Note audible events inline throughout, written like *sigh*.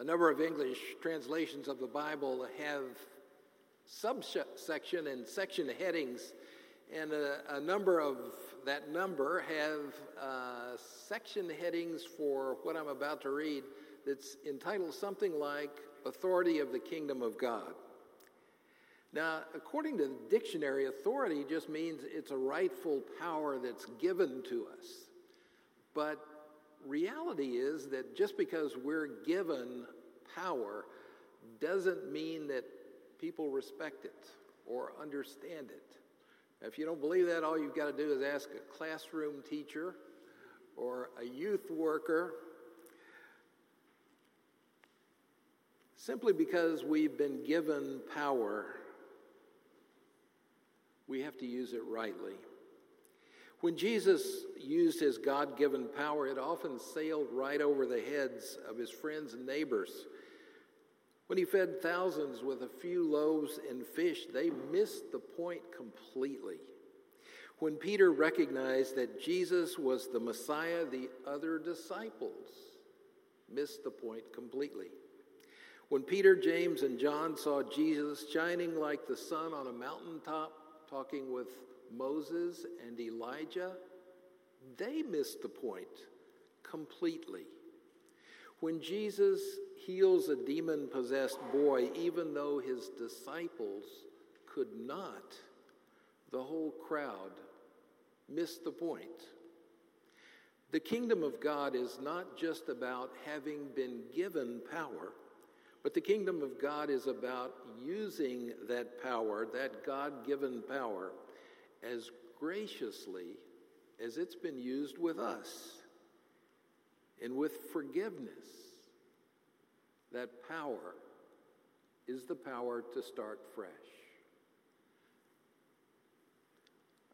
A number of English translations of the Bible have subsection and section headings, and a, a number of that number have uh, section headings for what I'm about to read that's entitled something like Authority of the Kingdom of God. Now, according to the dictionary, authority just means it's a rightful power that's given to us. But reality is that just because we're given power doesn't mean that people respect it or understand it. If you don't believe that, all you've got to do is ask a classroom teacher or a youth worker. Simply because we've been given power, we have to use it rightly. When Jesus used his God given power, it often sailed right over the heads of his friends and neighbors. When he fed thousands with a few loaves and fish, they missed the point completely. When Peter recognized that Jesus was the Messiah, the other disciples missed the point completely. When Peter, James, and John saw Jesus shining like the sun on a mountaintop, talking with Moses and Elijah, they missed the point completely. When Jesus heals a demon possessed boy, even though his disciples could not, the whole crowd missed the point. The kingdom of God is not just about having been given power, but the kingdom of God is about using that power, that God given power, as graciously as it's been used with us and with forgiveness. That power is the power to start fresh.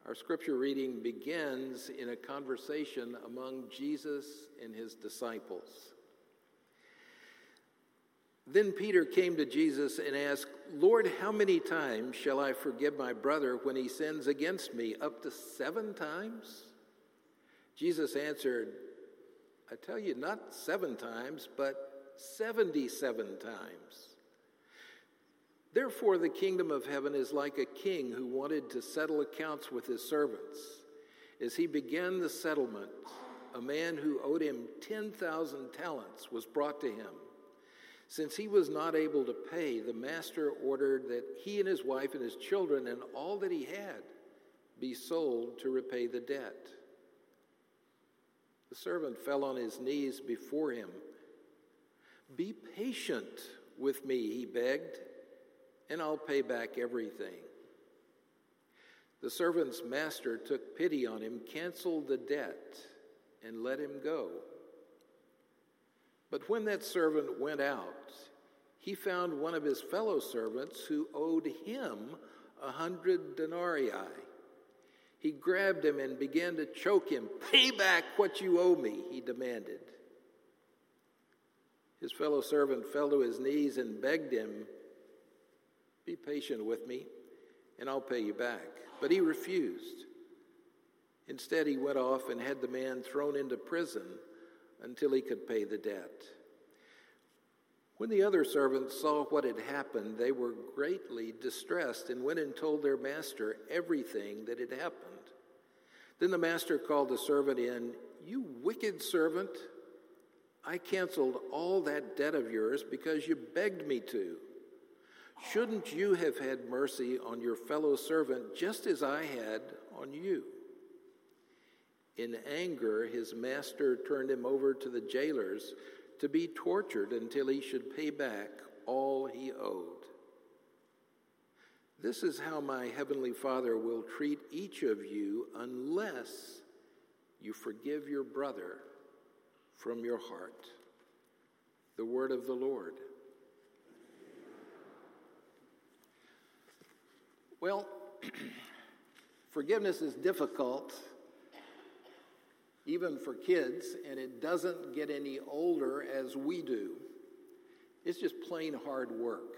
Our scripture reading begins in a conversation among Jesus and his disciples. Then Peter came to Jesus and asked, Lord, how many times shall I forgive my brother when he sins against me? Up to seven times? Jesus answered, I tell you, not seven times, but 77 times. Therefore, the kingdom of heaven is like a king who wanted to settle accounts with his servants. As he began the settlement, a man who owed him 10,000 talents was brought to him. Since he was not able to pay, the master ordered that he and his wife and his children and all that he had be sold to repay the debt. The servant fell on his knees before him. Be patient with me, he begged, and I'll pay back everything. The servant's master took pity on him, canceled the debt, and let him go. But when that servant went out, he found one of his fellow servants who owed him a hundred denarii. He grabbed him and began to choke him. Pay back what you owe me, he demanded. His fellow servant fell to his knees and begged him, Be patient with me, and I'll pay you back. But he refused. Instead, he went off and had the man thrown into prison until he could pay the debt. When the other servants saw what had happened, they were greatly distressed and went and told their master everything that had happened. Then the master called the servant in. You wicked servant, I canceled all that debt of yours because you begged me to. Shouldn't you have had mercy on your fellow servant just as I had on you? In anger, his master turned him over to the jailers to be tortured until he should pay back all he owed. This is how my heavenly Father will treat each of you unless you forgive your brother from your heart. The word of the Lord. Well, *clears throat* forgiveness is difficult even for kids, and it doesn't get any older as we do. It's just plain hard work.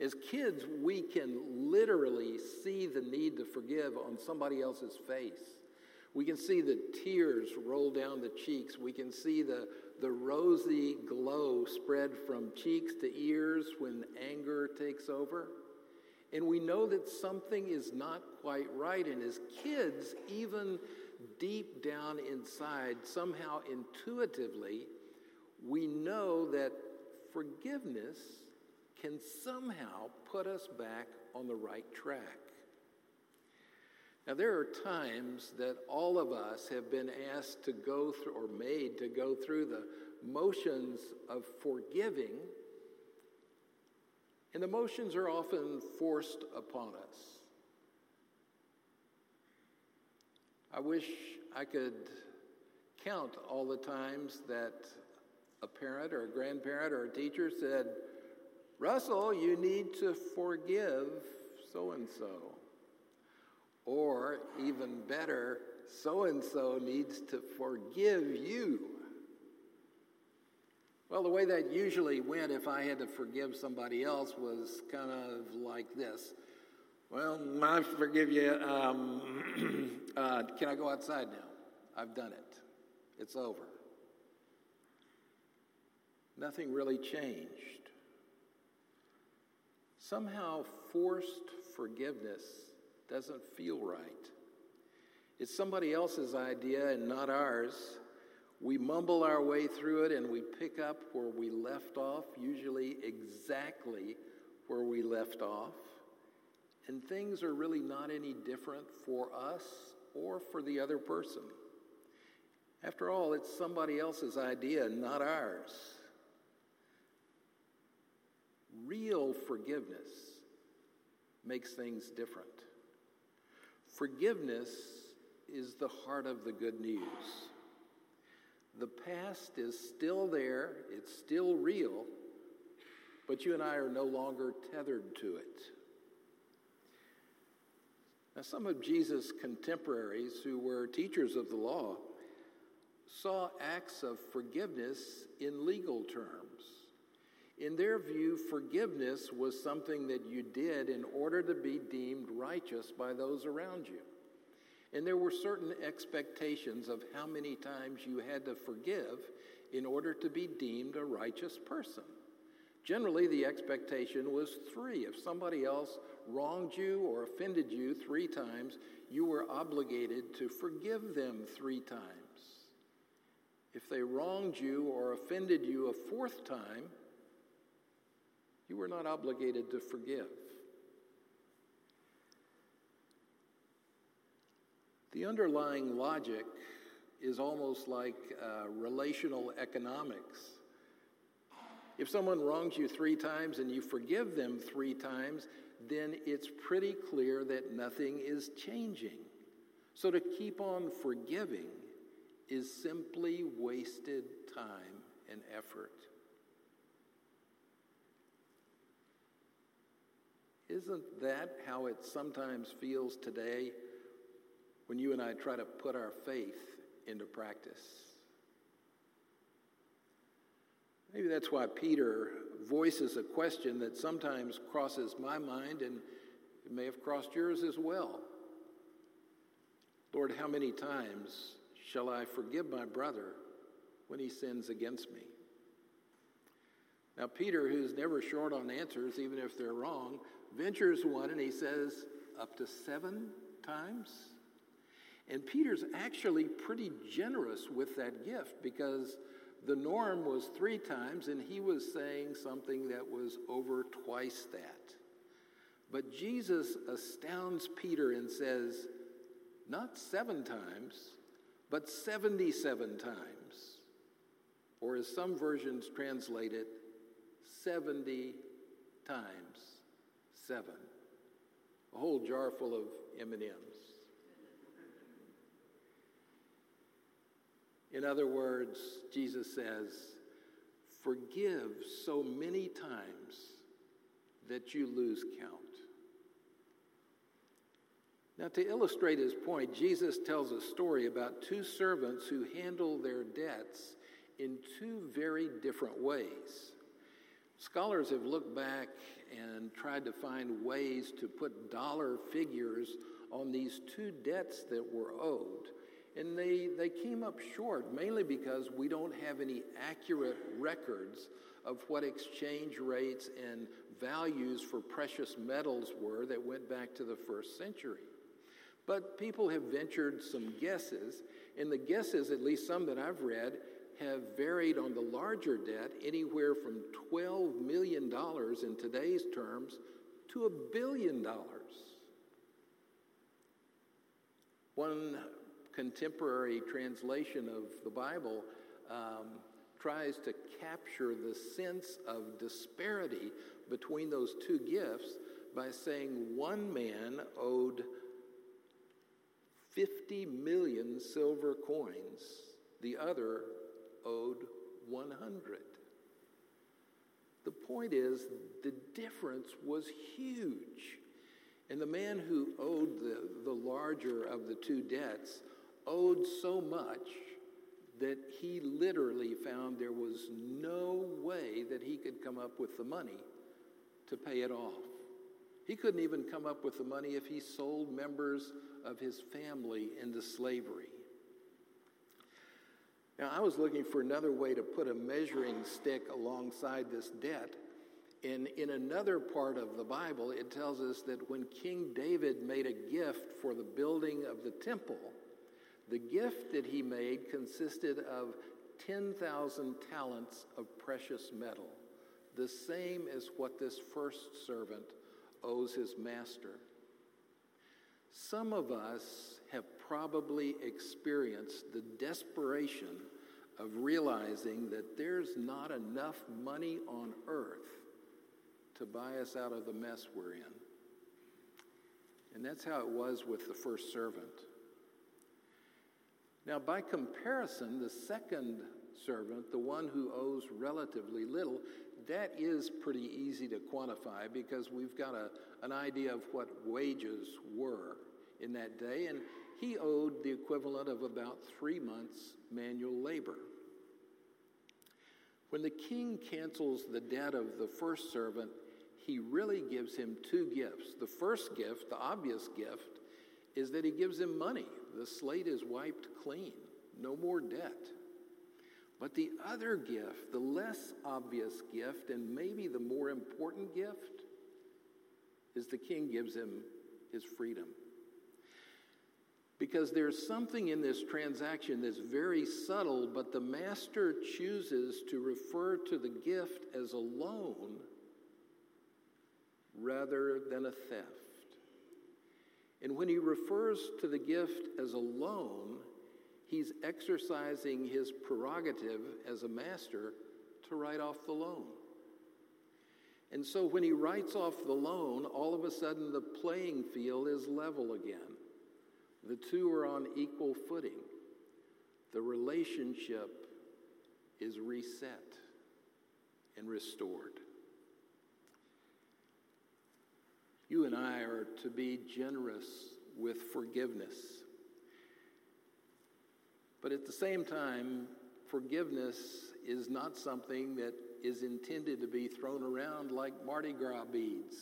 As kids, we can literally see the need to forgive on somebody else's face. We can see the tears roll down the cheeks. We can see the, the rosy glow spread from cheeks to ears when anger takes over. And we know that something is not quite right. And as kids, even deep down inside, somehow intuitively, we know that forgiveness can somehow put us back on the right track. Now, there are times that all of us have been asked to go through or made to go through the motions of forgiving, and the motions are often forced upon us. I wish I could count all the times that a parent or a grandparent or a teacher said, Russell, you need to forgive so and so. Or even better, so and so needs to forgive you. Well, the way that usually went if I had to forgive somebody else was kind of like this. Well, I forgive you. Um, *clears throat* uh, can I go outside now? I've done it. It's over. Nothing really changed. Somehow, forced forgiveness doesn't feel right. It's somebody else's idea and not ours. We mumble our way through it and we pick up where we left off, usually exactly where we left off. And things are really not any different for us or for the other person. After all, it's somebody else's idea, not ours. Real forgiveness makes things different. Forgiveness is the heart of the good news. The past is still there, it's still real, but you and I are no longer tethered to it. Now, some of Jesus' contemporaries who were teachers of the law saw acts of forgiveness in legal terms. In their view, forgiveness was something that you did in order to be deemed righteous by those around you. And there were certain expectations of how many times you had to forgive in order to be deemed a righteous person. Generally, the expectation was three. If somebody else wronged you or offended you three times, you were obligated to forgive them three times. If they wronged you or offended you a fourth time, you were not obligated to forgive. The underlying logic is almost like uh, relational economics. If someone wrongs you three times and you forgive them three times, then it's pretty clear that nothing is changing. So to keep on forgiving is simply wasted time and effort. Isn't that how it sometimes feels today when you and I try to put our faith into practice? Maybe that's why Peter voices a question that sometimes crosses my mind and it may have crossed yours as well. Lord, how many times shall I forgive my brother when he sins against me? Now, Peter, who's never short on answers, even if they're wrong, ventures one and he says, up to seven times? And Peter's actually pretty generous with that gift because the norm was three times, and he was saying something that was over twice that. But Jesus astounds Peter and says, not seven times, but 77 times. Or as some versions translate it, 70 times seven. A whole jar full of M&Ms. In other words, Jesus says, Forgive so many times that you lose count. Now, to illustrate his point, Jesus tells a story about two servants who handle their debts in two very different ways. Scholars have looked back and tried to find ways to put dollar figures on these two debts that were owed. And they, they came up short, mainly because we don't have any accurate records of what exchange rates and values for precious metals were that went back to the first century. But people have ventured some guesses, and the guesses, at least some that I've read, have varied on the larger debt anywhere from $12 million in today's terms to a billion dollars. One contemporary translation of the Bible um, tries to capture the sense of disparity between those two gifts by saying one man owed 50 million silver coins, the other owed 100. The point is, the difference was huge. And the man who owed the, the larger of the two debts owed so much that he literally found there was no way that he could come up with the money to pay it off. He couldn't even come up with the money if he sold members of his family into slavery. Now, I was looking for another way to put a measuring stick alongside this debt. And in another part of the Bible, it tells us that when King David made a gift for the building of the temple, the gift that he made consisted of 10,000 talents of precious metal, the same as what this first servant owes his master. Some of us have probably experienced the desperation of realizing that there's not enough money on earth to buy us out of the mess we're in. And that's how it was with the first servant. Now, by comparison, the second servant, the one who owes relatively little, that is pretty easy to quantify because we've got a, an idea of what wages were in that day, and he owed the equivalent of about three months' manual labor. When the king cancels the debt of the first servant, he really gives him two gifts. The first gift, the obvious gift, is that he gives him money. The slate is wiped clean, no more debt. But the other gift, the less obvious gift, and maybe the more important gift, is the king gives him his freedom. Because there's something in this transaction that's very subtle, but the master chooses to refer to the gift as a loan rather than a theft. And when he refers to the gift as a loan, he's exercising his prerogative as a master to write off the loan. And so when he writes off the loan, all of a sudden the playing field is level again. The two are on equal footing. The relationship is reset and restored. You and I are to be generous with forgiveness. But at the same time, forgiveness is not something that is intended to be thrown around like Mardi Gras beads.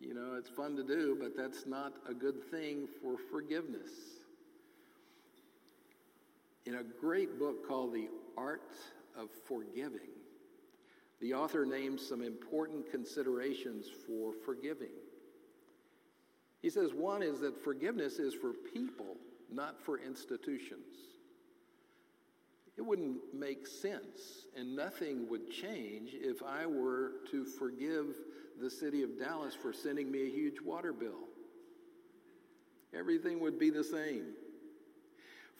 You know, it's fun to do, but that's not a good thing for forgiveness. In a great book called The Art of Forgiving, the author names some important considerations for forgiving. He says one is that forgiveness is for people, not for institutions. It wouldn't make sense, and nothing would change if I were to forgive the city of Dallas for sending me a huge water bill. Everything would be the same.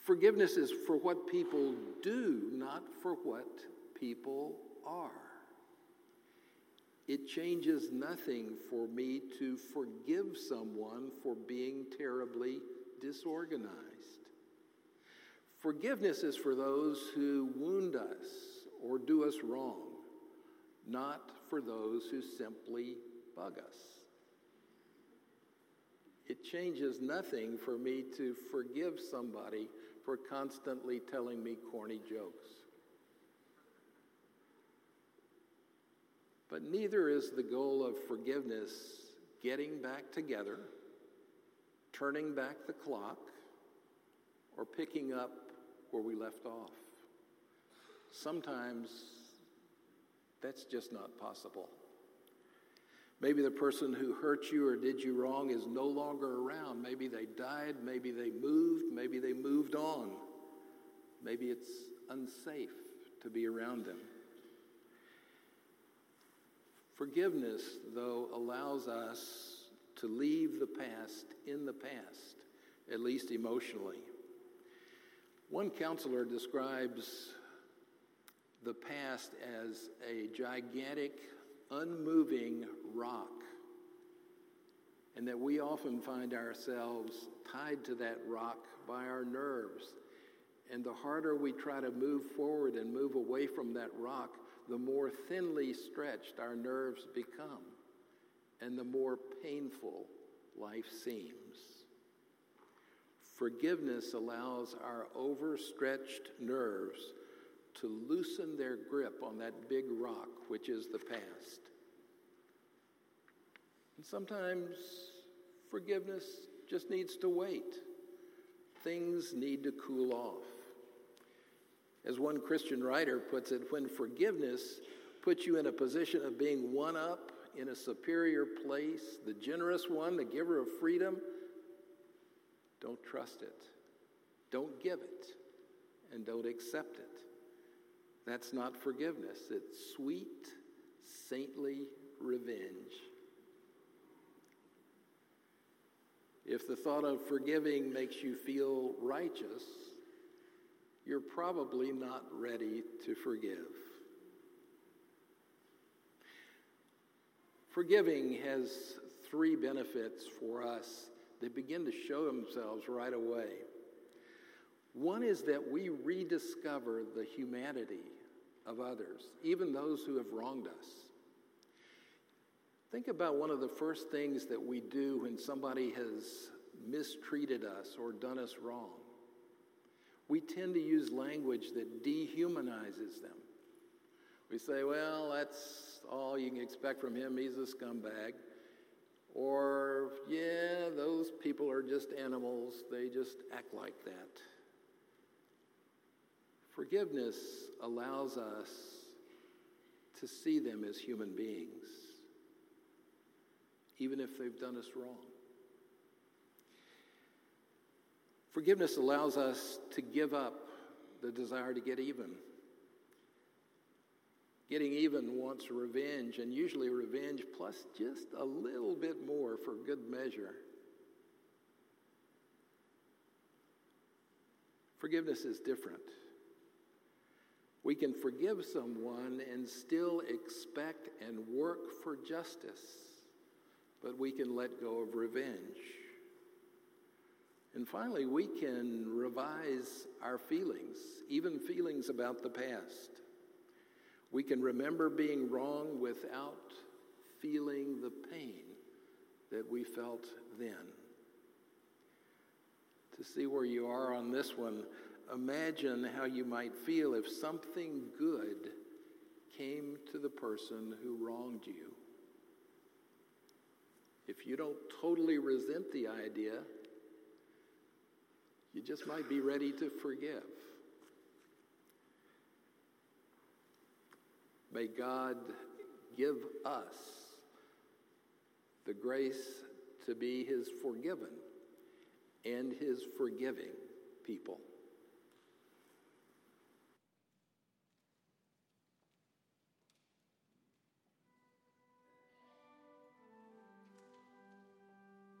Forgiveness is for what people do, not for what people are. It changes nothing for me to forgive someone for being terribly disorganized. Forgiveness is for those who wound us or do us wrong, not for those who simply bug us. It changes nothing for me to forgive somebody for constantly telling me corny jokes. But neither is the goal of forgiveness getting back together, turning back the clock, or picking up where we left off. Sometimes that's just not possible. Maybe the person who hurt you or did you wrong is no longer around. Maybe they died, maybe they moved, maybe they moved on. Maybe it's unsafe to be around them. Forgiveness, though, allows us to leave the past in the past, at least emotionally. One counselor describes the past as a gigantic, unmoving rock, and that we often find ourselves tied to that rock by our nerves. And the harder we try to move forward and move away from that rock, the more thinly stretched our nerves become, and the more painful life seems. Forgiveness allows our overstretched nerves to loosen their grip on that big rock, which is the past. And sometimes forgiveness just needs to wait. Things need to cool off. As one Christian writer puts it, when forgiveness puts you in a position of being one up in a superior place, the generous one, the giver of freedom, don't trust it. Don't give it. And don't accept it. That's not forgiveness, it's sweet, saintly revenge. If the thought of forgiving makes you feel righteous, you're probably not ready to forgive. Forgiving has three benefits for us that begin to show themselves right away. One is that we rediscover the humanity of others, even those who have wronged us. Think about one of the first things that we do when somebody has mistreated us or done us wrong. We tend to use language that dehumanizes them. We say, well, that's all you can expect from him. He's a scumbag. Or, yeah, those people are just animals. They just act like that. Forgiveness allows us to see them as human beings, even if they've done us wrong. Forgiveness allows us to give up the desire to get even. Getting even wants revenge, and usually revenge plus just a little bit more for good measure. Forgiveness is different. We can forgive someone and still expect and work for justice, but we can let go of revenge. And finally, we can revise our feelings, even feelings about the past. We can remember being wrong without feeling the pain that we felt then. To see where you are on this one, imagine how you might feel if something good came to the person who wronged you. If you don't totally resent the idea, you just might be ready to forgive. May God give us the grace to be his forgiven and his forgiving people.